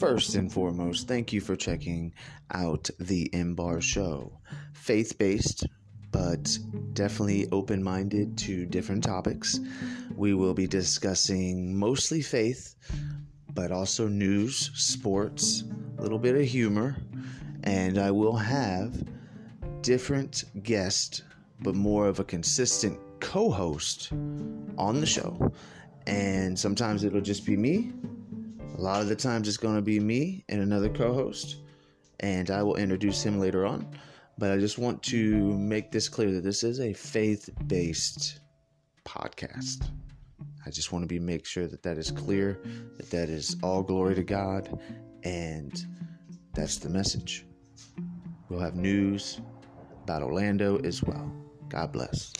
First and foremost, thank you for checking out the Mbar Show. Faith based, but definitely open minded to different topics. We will be discussing mostly faith, but also news, sports, a little bit of humor, and I will have different guests, but more of a consistent co host on the show. And sometimes it'll just be me. A lot of the times it's going to be me and another co host. And I will introduce him later on. But I just want to make this clear that this is a faith based podcast. I just want to be make sure that that is clear, that that is all glory to God, and that's the message. We'll have news about Orlando as well. God bless.